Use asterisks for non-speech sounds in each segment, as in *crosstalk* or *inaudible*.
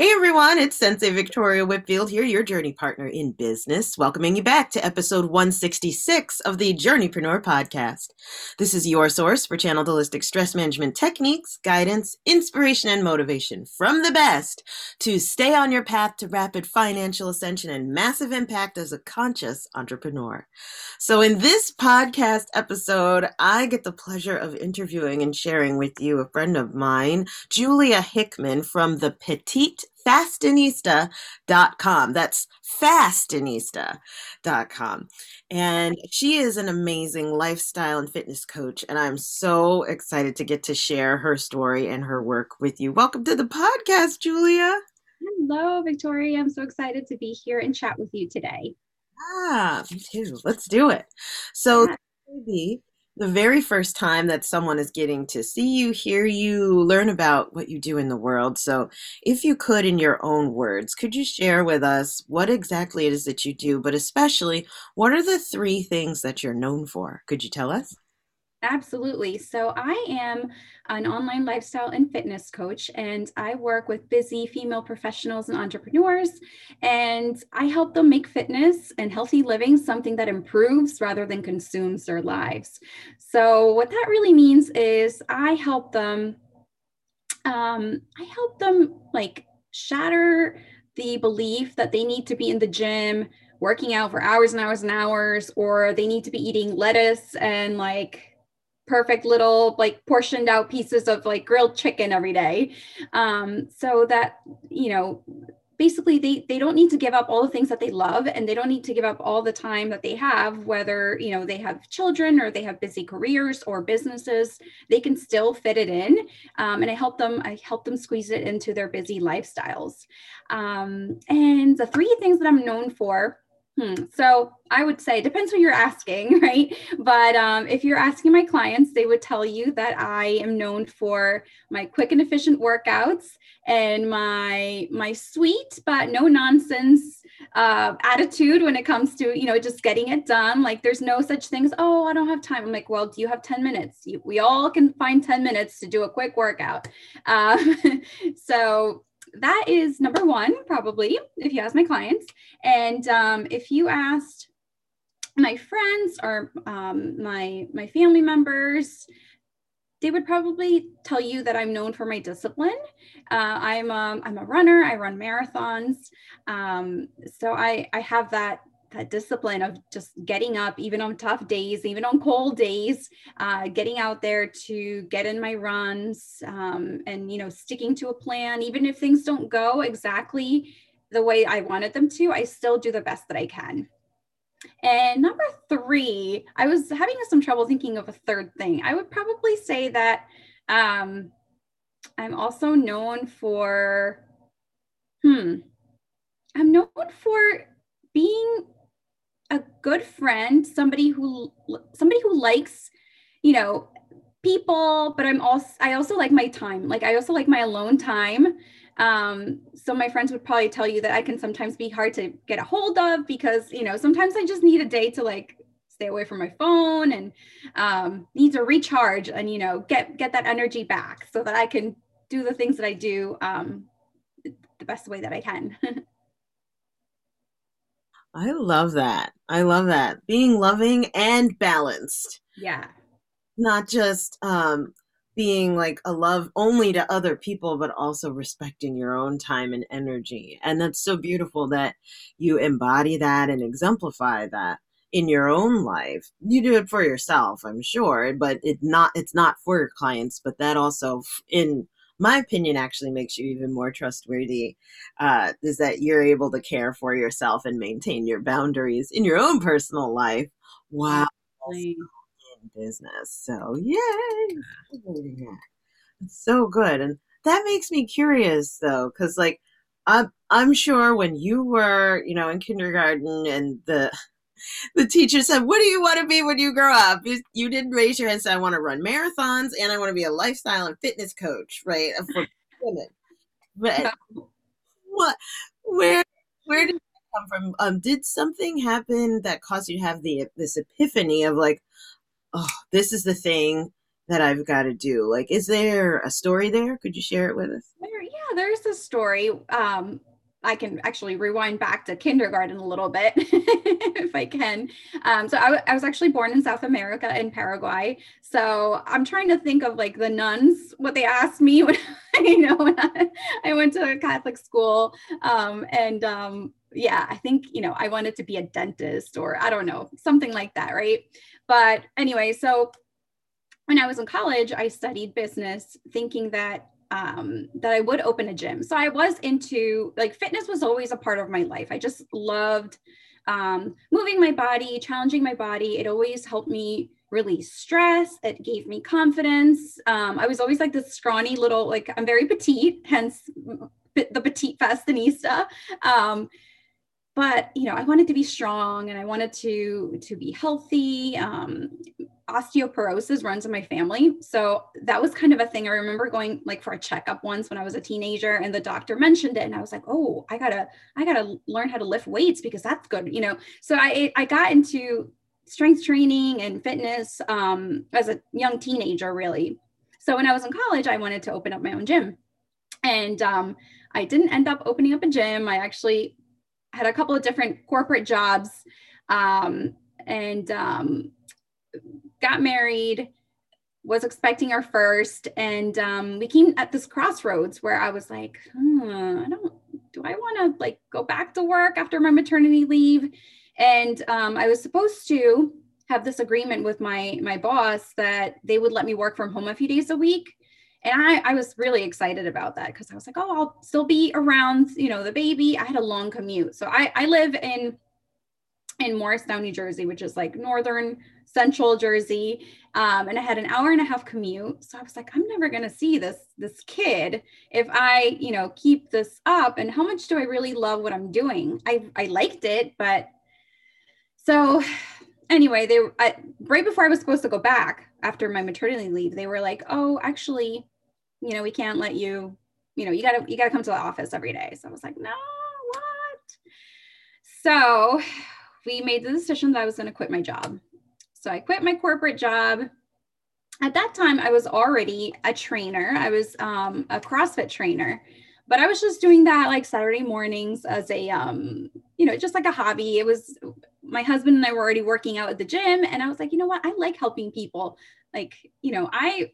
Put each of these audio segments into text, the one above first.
Hey everyone, it's Sensei Victoria Whitfield here, your journey partner in business, welcoming you back to episode 166 of the Journeypreneur podcast. This is your source for channeled holistic stress management techniques, guidance, inspiration, and motivation from the best to stay on your path to rapid financial ascension and massive impact as a conscious entrepreneur. So, in this podcast episode, I get the pleasure of interviewing and sharing with you a friend of mine, Julia Hickman from the Petite fastinista.com. That's fastinista.com. And she is an amazing lifestyle and fitness coach. And I'm so excited to get to share her story and her work with you. Welcome to the podcast, Julia. Hello, Victoria. I'm so excited to be here and chat with you today. Ah, me too. Let's do it. So, yeah the very first time that someone is getting to see you, hear you, learn about what you do in the world. So, if you could, in your own words, could you share with us what exactly it is that you do, but especially what are the three things that you're known for? Could you tell us? Absolutely. So, I am an online lifestyle and fitness coach, and I work with busy female professionals and entrepreneurs. And I help them make fitness and healthy living something that improves rather than consumes their lives. So, what that really means is I help them, um, I help them like shatter the belief that they need to be in the gym working out for hours and hours and hours, or they need to be eating lettuce and like perfect little like portioned out pieces of like grilled chicken every day. Um, so that you know basically they they don't need to give up all the things that they love and they don't need to give up all the time that they have whether you know they have children or they have busy careers or businesses. They can still fit it in um, and i help them i help them squeeze it into their busy lifestyles. Um, and the three things that i'm known for Hmm. So I would say it depends what you're asking, *laughs* right? But um, if you're asking my clients, they would tell you that I am known for my quick and efficient workouts and my my sweet but no nonsense uh, attitude when it comes to you know just getting it done. Like there's no such thing as oh I don't have time. I'm like well do you have 10 minutes? You, we all can find 10 minutes to do a quick workout. Um, *laughs* so that is number one, probably, if you ask my clients. And um, if you asked my friends or um, my my family members, they would probably tell you that I'm known for my discipline. Uh, I'm a, um, I'm a runner. I run marathons, um, so I I have that that discipline of just getting up even on tough days even on cold days uh, getting out there to get in my runs um, and you know sticking to a plan. Even if things don't go exactly the way i wanted them to i still do the best that i can. And number three i was having some trouble thinking of a third thing. I would probably say that um, i'm also known for hmm i'm known for being a good friend, somebody who somebody who likes, you know, people, but I'm also I also like my time. Like I also like my alone time. Um, so my friends would probably tell you that I can sometimes be hard to get a hold of because, you know, sometimes I just need a day to like stay away from my phone and um, need to recharge and you know get get that energy back so that I can do the things that I do um, the best way that I can. *laughs* I love that. I love that. Being loving and balanced. Yeah. Not just um being like a love only to other people but also respecting your own time and energy. And that's so beautiful that you embody that and exemplify that in your own life. You do it for yourself, I'm sure, but it not it's not for your clients, but that also in my opinion actually makes you even more trustworthy uh, is that you're able to care for yourself and maintain your boundaries in your own personal life while in business. So yay! It's so good, and that makes me curious though, because like I'm I'm sure when you were you know in kindergarten and the the teacher said, What do you want to be when you grow up? You, you didn't raise your hand and say, I want to run marathons and I want to be a lifestyle and fitness coach, right? For *laughs* women. But what where where did that come from? Um, did something happen that caused you to have the this epiphany of like, oh, this is the thing that I've got to do? Like, is there a story there? Could you share it with us? There, yeah, there's a story. Um, I can actually rewind back to kindergarten a little bit *laughs* if I can. Um, so I, I, was actually born in South America in Paraguay. So I'm trying to think of like the nuns, what they asked me *laughs* when you know when I, I went to a Catholic school. Um, and um, yeah, I think you know I wanted to be a dentist or I don't know something like that, right? But anyway, so when I was in college, I studied business, thinking that um, that I would open a gym. So I was into like fitness was always a part of my life. I just loved um, moving my body, challenging my body. It always helped me release stress. It gave me confidence. Um, I was always like this scrawny little, like I'm very petite, hence the petite fashionista. Um, but you know, I wanted to be strong and I wanted to to be healthy. Um, osteoporosis runs in my family. So that was kind of a thing. I remember going like for a checkup once when I was a teenager and the doctor mentioned it and I was like, "Oh, I got to I got to learn how to lift weights because that's good." You know. So I I got into strength training and fitness um, as a young teenager really. So when I was in college, I wanted to open up my own gym. And um, I didn't end up opening up a gym. I actually had a couple of different corporate jobs um, and um, got married was expecting our first and um, we came at this crossroads where i was like hmm, i don't do i want to like go back to work after my maternity leave? And um, i was supposed to have this agreement with my my boss that they would let me work from home a few days a week and I, I was really excited about that because I was like, oh, I'll still be around, you know, the baby. I had a long commute. So I, I live in in Morristown, New Jersey, which is like northern central Jersey. Um, and I had an hour and a half commute. So I was like, I'm never to see this, this kid if I, you know, keep this up. And how much do I really love what I'm doing? I, I liked it, but so anyway, they I, right before I was supposed to go back after my maternity leave, they were like, oh, actually, you know, we can't let you, you know, you gotta, you gotta come to the office every day. So I was like, no, what? So we made the decision that I was to quit my job. So I quit my corporate job. At that time, I was already a trainer. I was um, a CrossFit trainer, but I was just doing that like Saturday mornings as a, um, you know, just like a hobby. It was my husband and I were already working out at the gym, and I was like, you know what? I like helping people. Like, you know, I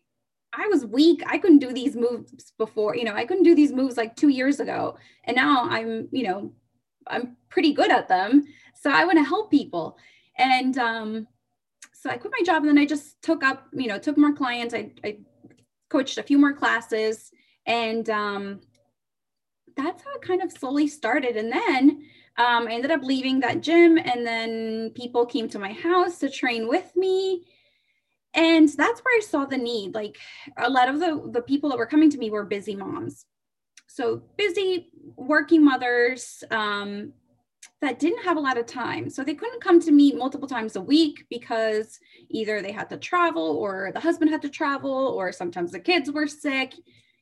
I was weak. I couldn't do these moves before. You know, I couldn't do these moves like two years ago, and now I'm, you know, I'm pretty good at them. So I want to help people, and um, so I quit my job and then I just took up, you know, took more clients. I, I coached a few more classes and um, that's how it kind of slowly started. And then um, I ended up leaving that gym and then people came to my house to train with me. And that's where I saw the need. Like a lot of the, the people that were coming to me were busy moms. So busy working mothers, um, that didn't have a lot of time. So they couldn't come to me multiple times a week because either they had to travel or the husband had to travel or sometimes the kids were sick.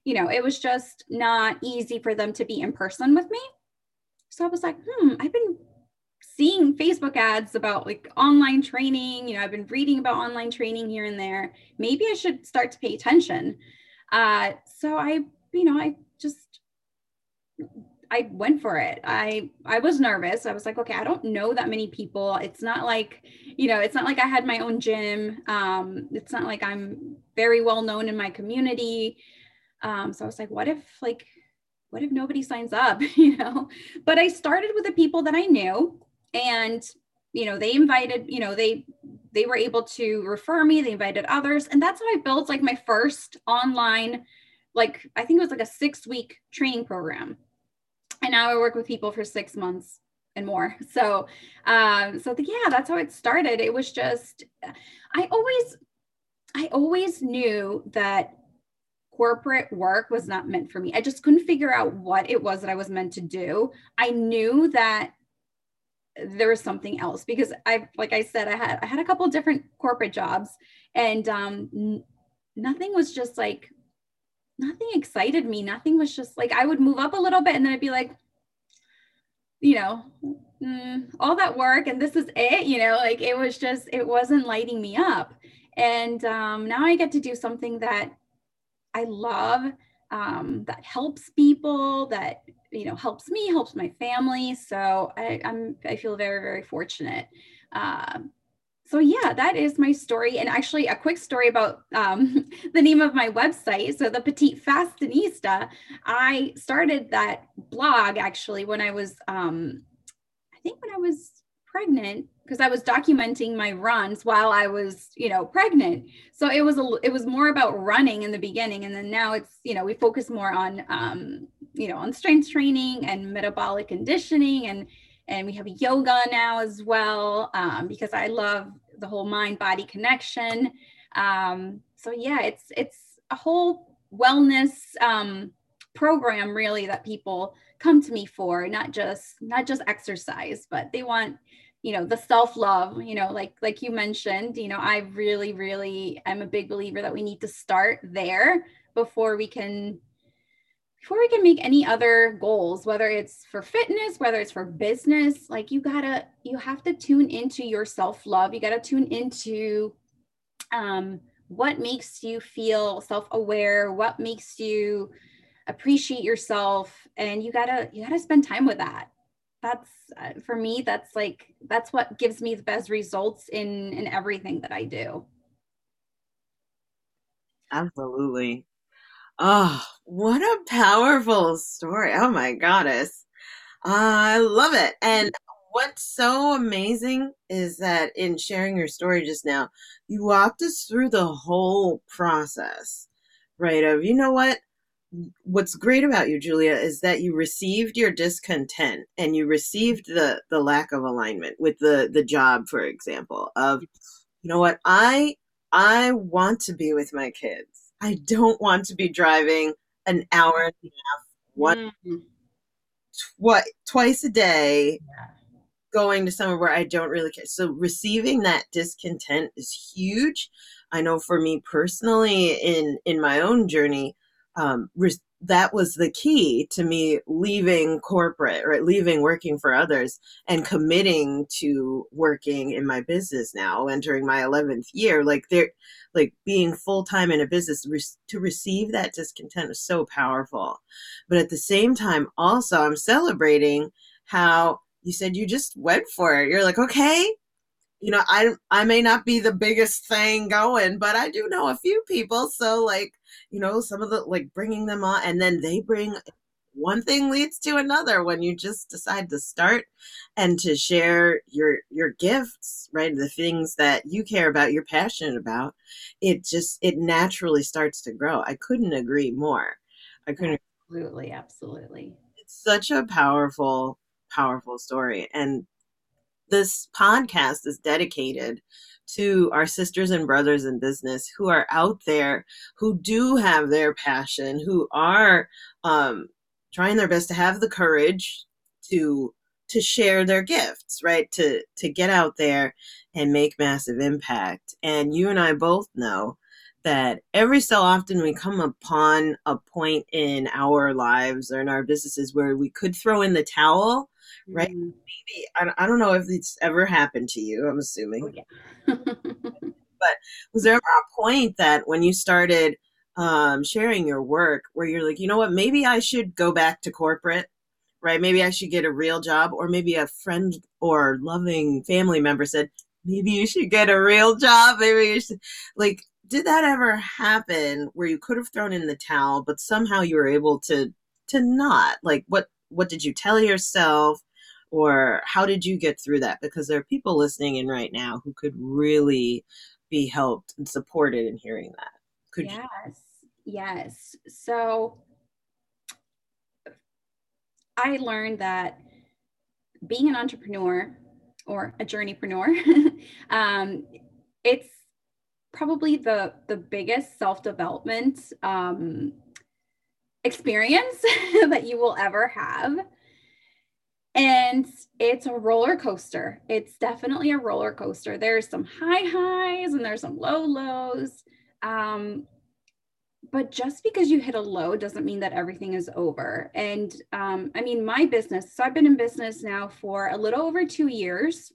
You know, it was just not easy for them to be in person with me. So I was like, hmm, I've been seeing Facebook ads about like online training. You know, I've been reading about online training here and there. Maybe I should start to pay attention. Uh, so I, you know, I just I went for it. I I was nervous. I was like, okay, I don't know that many people. It's not like, you know, it's not like I had my own gym. Um, it's not like I'm very well known in my community. Um, so I was like, what if like, what if nobody signs up? *laughs* you know, but I started with the people that I knew, and you know, they invited, you know, they they were able to refer me. They invited others, and that's how I built like my first online, like I think it was like a six week training program and now I work with people for six months and more. *laughs* So, um, so the, yeah, that's how it started. It was just, I always, I always knew that corporate work was not meant for me. I just couldn't figure out what it was that I was meant to do. I knew that there was something else because I, like I said, I had, I had a couple different corporate jobs and um, n- nothing was just like nothing excited me. Nothing was just like I would move up a little bit and then I'd be like, you know, mm, all that work and this is it, you know, like it was just, it wasn't lighting me up. And um, now I get to do something that I love, um, that helps people, that you know helps me, helps my family. So I, am I feel very very fortunate. Uh, so yeah, that is my story. And actually, a quick story about um, *laughs* the name of my website. So the Petite fastinista I started that blog actually when I was, um, I think when I was pregnant because I was documenting my runs while I was, you know, pregnant. So it was a, it was more about running in the beginning, and then now it's, you know, we focus more on, um, you know, on strength training and metabolic conditioning, and and we have yoga now as well um, because I love the whole mind body connection. Um, so yeah, it's it's a whole wellness um, program really that people come to me for, not just not just exercise, but they want you know the self love you know like like you mentioned you know i really really i'm a big believer that we need to start there before we can before we can make any other goals whether it's for fitness whether it's for business like you gotta you have to tune into your self love you gotta tune into um what makes you feel self aware what makes you appreciate yourself and you gotta you gotta spend time with that. That's uh, for me that's like that's what gives me the best results in in everything that i do. Absolutely oh what a powerful story. Oh my goddess ah, i love it. And what's so amazing is that in sharing your story just now you walked us through the whole process right of you know what? What's great about you julia is that you received your discontent and you received the the lack of alignment with the the job for example of you know what? I i want to be with my kids i don't want to be driving an hour and a half one mm-hmm. tw- twice a day yeah. going to somewhere where i don't really care so receiving that discontent is huge i know for me personally in in my own journey um, re- that was the key to me leaving corporate or leaving working for others and committing to working in my business now entering my 11th year. Like they're like being full-time in a business to receive that discontent is so powerful. But at the same time also i'm celebrating how you said you just went for it. You're like okay you know i i may not be the biggest thing going but i do know a few people. So like you know some of the like bringing them on and then they bring one thing leads to another when you just decide to start and to share your your gifts right? The things that you care about you're passionate about. It just it naturally starts to grow. I couldn't agree more. I couldn't absolutely absolutely. It's such a powerful powerful story and this podcast is dedicated to our sisters and brothers in business who are out there who do have their passion who are um, trying their best to have the courage to to share their gifts right? To to get out there and make massive impact. And you and i both know that every so often we come upon a point in our lives or in our businesses where we could throw in the towel right? Mm. Maybe I, I don't know if it's ever happened to you. I'm assuming. Oh, yeah. *laughs* but was there ever a point that when you started um, sharing your work where you're like, you know what, maybe I should go back to corporate, right? Maybe I should get a real job, or maybe a friend or loving family member said, maybe you should get a real job. Maybe you should, like, did that ever happen where you could have thrown in the towel, but somehow you were able to to not? Like, what what did you tell yourself? or how did you get through that because there are people listening in right now who could really be helped and supported in hearing that could yes you? yes so i learned that being an entrepreneur or a journeypreneur *laughs* um, it's probably the the biggest self-development um, experience *laughs* that you will ever have and it's a roller coaster. It's definitely a roller coaster. There's some high highs and there's some low lows. Um, but just because you hit a low doesn't mean that everything is over. And um, I mean, my business, so I've been in business now for a little over two years.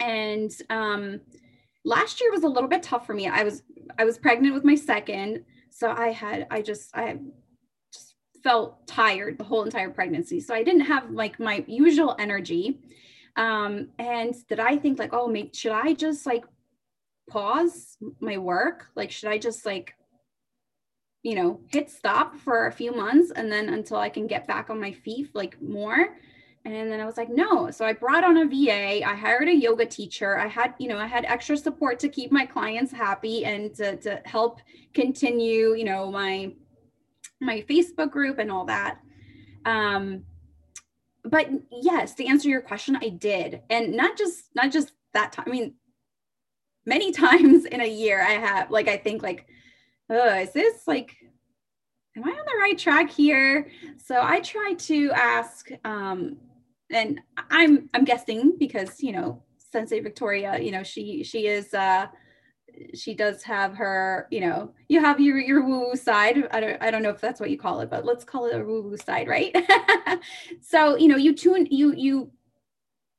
And um, last year was a little bit tough for me. I was I was pregnant with my second, so I had I just I just felt tired the whole entire pregnancy. So I didn't have like my usual energy. Um, and did I think like, oh, maybe should I just like pause my work? Like, should I just like, you know, hit stop for a few months and then until I can get back on my feet like more? And then I was like, no. So I brought on a VA. I hired a yoga teacher. I had, you know, I had extra support to keep my clients happy and to, to help continue, you know, my my Facebook group and all that. Um, but yes, to answer your question, I did, and not just not just that time. I mean, many *laughs* times in a year, I have like I think like, oh, is this like am I on the right track here? So I try to ask um, and I'm I'm guessing because you know Sensei Victoria, you know she she is uh she does have her you know you have your your woo woo side. I don't I don't know if that's what you call it, but let's call it a woo woo side, right? *laughs* so you know you tune you you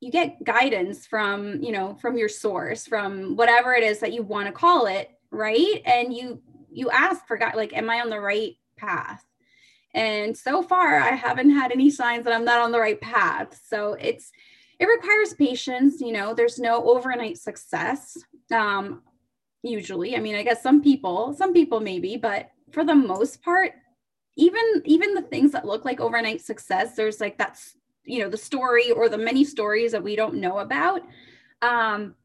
you get guidance from you know from your source from whatever it is that you want to call it right and you you ask for god like am i on the right path and so far, I haven't had any signs that I'm not on the right path. So it's, it requires patience. You know, there's no overnight success. Um, usually, I mean, I guess some people, some people maybe, but for the most part, even even the things that look like overnight success, there's like that's you know the story or the many stories that we don't know about. Um,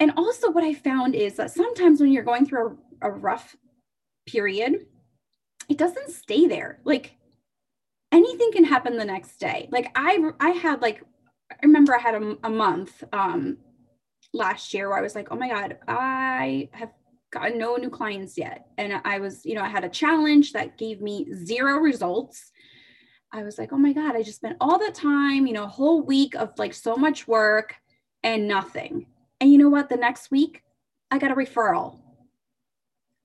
and also, what I found is that sometimes when you're going through a, a rough period, it doesn't stay there. Like anything can happen the next day. Like I I had like I remember I had a, a month um last year where I was like, "Oh my god, I have gotten no new clients yet." And I was, you know, I had a challenge that gave me zero results. I was like, "Oh my god, I just spent all that time, you know, a whole week of like so much work and nothing." And you know what? The next week, I got a referral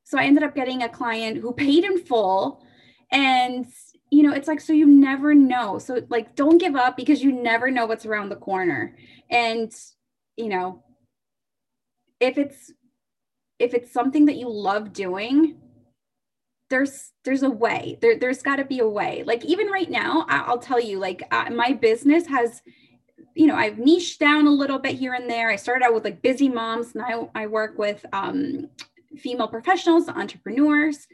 so I ended up getting a client who paid in full. And, you know, it's like, so you never know. So, like, don't give up because you never know what's around the corner. And, you know, if it's, if it's something that you love doing, there's there's a way there, there's got to be a way like even right now i'll tell you like uh, my business has you know i've niched down a little bit here and there i started out with like busy moms and i, I work with um, female professionals, entrepreneurs.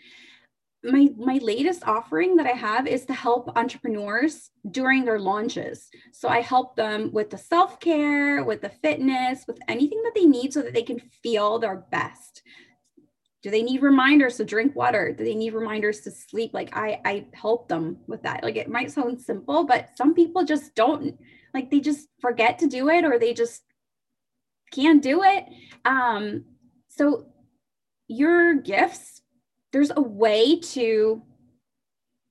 My, my latest offering that I have is to help entrepreneurs during their launches. So I help them with the self care, with the fitness, with anything that they need so that they can feel their best. Do they need reminders to drink water? Do they need reminders to sleep? Like I, I help them with that. Like it might sound simple, but some people just don't like they just forget to do it or they just can't do it. Um, so your gifts, there's a way to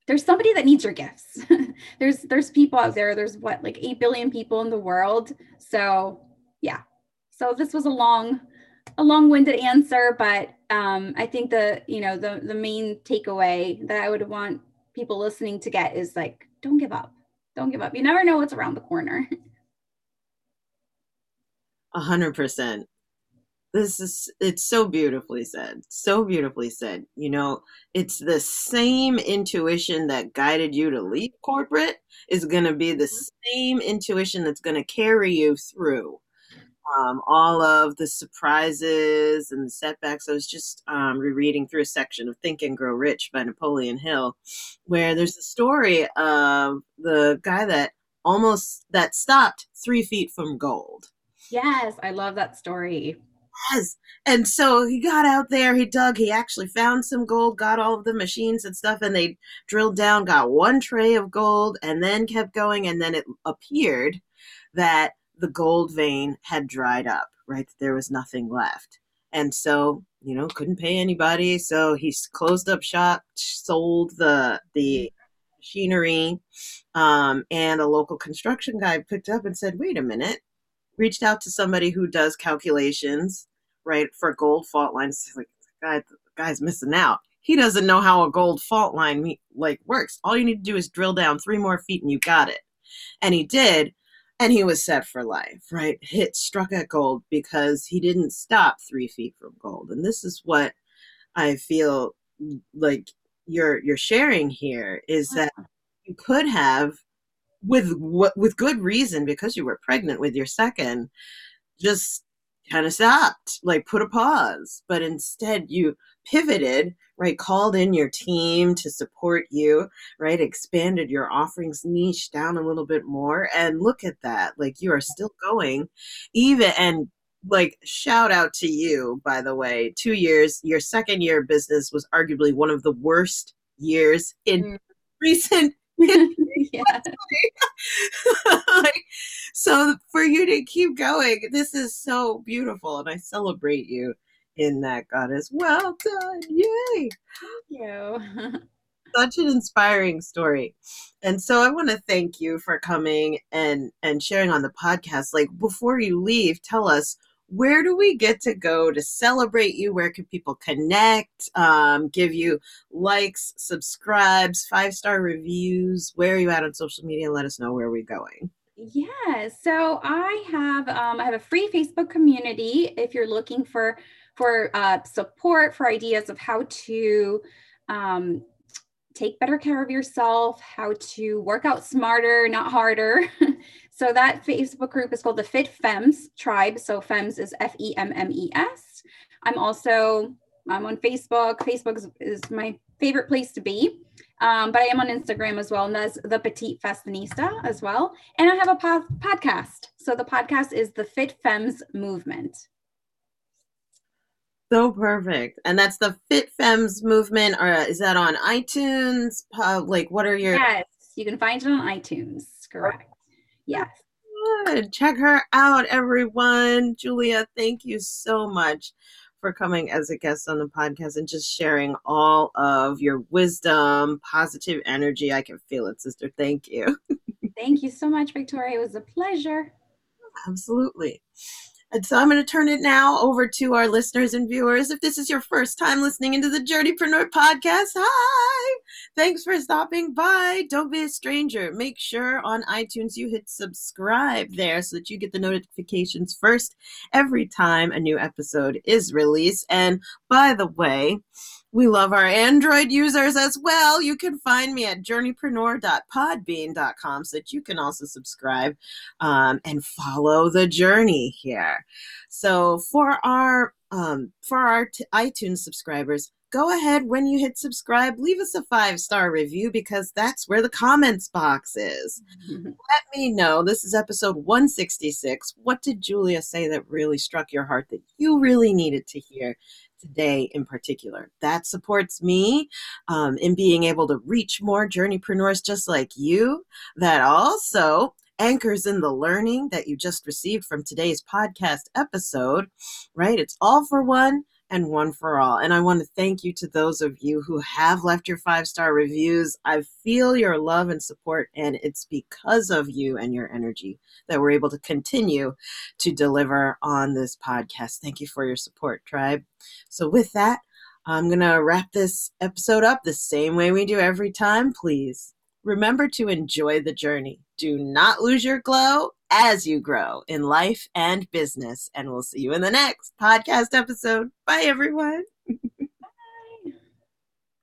there's somebody that needs your gifts. *laughs* there's there's people out there. There's what like 8 billion people in the world. So, yeah. So this was a long a long-winded answer, but um, I think the you know the the main takeaway that I would want people listening to get is like don't give up. Don't give up. You never know what's around the corner. *laughs* A hundred percent this is it's so beautifully said so beautifully said you know it's the same intuition that guided you to leave corporate is going to be the mm-hmm. same intuition that's going to carry you through um, all of the surprises and the setbacks. I was just um, rereading through a section of think and grow rich by napoleon hill where there's a story of the guy that almost that stopped three feet from gold. Yes i love that story Yes. And so he got out there, he dug, he actually found some gold, got all of the machines and stuff, and they drilled down, got one tray of gold, and then kept going. And then it appeared that the gold vein had dried up, right? There was nothing left. And so, you know, couldn't pay anybody. So he closed up shop, sold the, the, machinery um, and a local construction guy picked up and said wait a minute reached out to somebody who does calculations, right, for gold fault lines. Like, guy, guy's missing out. He doesn't know how a gold fault line like works. All you need to do is drill down three more feet and you got it. And he did. and he was set for life, right? Hit struck at gold because he didn't stop three feet from gold. And this is what I feel like you're you're sharing here is that you could have with what with good reason because you were pregnant with your second just kind of stopped like put a pause but instead you pivoted right called in your team to support you right expanded your offerings niche down a little bit more and look at that like you are still going even and like shout out to you by the way two years your second year of business was arguably one of the worst years in mm. *laughs* recent. *laughs* like, so for you to keep going this is so beautiful and i celebrate you in that goddess well done yay. Thank you. *laughs* Such an inspiring story. And so i want to thank you for coming and and sharing on the podcast. Like before you leave tell us where do we get to go to celebrate you? Where can people connect, um, give you likes, subscribes, five star reviews? Where are you at on social media? Let us know where we're going. Yeah, so I have um, I have a free Facebook community. If you're looking for for uh, support for ideas of how to um, take better care of yourself, how to work out smarter, not harder. *laughs* so that Facebook group is called the Fit Femmes Tribe. So Femmes is F E M M E S. I'm also I'm on Facebook. Facebook is, is my favorite place to be. Um, but I am on Instagram as well, and that's the Petite Fashionista as well. And I have a po- podcast. So the podcast is the Fit Femmes Movement. So perfect. And that's the Fit Femmes movement. Or is that on iTunes? Uh, like, what are your. Yes, you can find it on iTunes. Correct. Yes. Good. Check her out, everyone. Julia, thank you so much for coming as a guest on the podcast and just sharing all of your wisdom, positive energy. I can feel it, sister. Thank you. *laughs* thank you so much, Victoria. It was a pleasure. Absolutely. And so I'm going to turn it now over to our listeners and viewers. If this is your first time listening into the Journeypreneur podcast, hi! Thanks for stopping by. Don't be a stranger. Make sure on iTunes you hit subscribe there so that you get the notifications first every time a new episode is released. And by the way, we love our Android users as well. You can find me at journeypreneur.podbean.com so that you can also subscribe um, and follow the journey here. So for our um, for our t- iTunes subscribers, go ahead when you hit subscribe, leave us a five star review because that's where the comments box is. *laughs* Let me know. This is episode 166. What did Julia say that really struck your heart that you really needed to hear? Today in particular. That supports me um, in being able to reach more journeypreneurs just like you. That also anchors in the learning that you just received from today's podcast episode, right? It's all for one and one for all. And I want to thank you to those of you who have left your five star reviews. I feel your love and support, and it's because of you and your energy that we're able to continue to deliver on this podcast. Thank you for your support, tribe. So, with that, I'm going to wrap this episode up the same way we do every time. Please remember to enjoy the journey. Do not lose your glow as you grow in life and business. And we'll see you in the next podcast episode. Bye, everyone.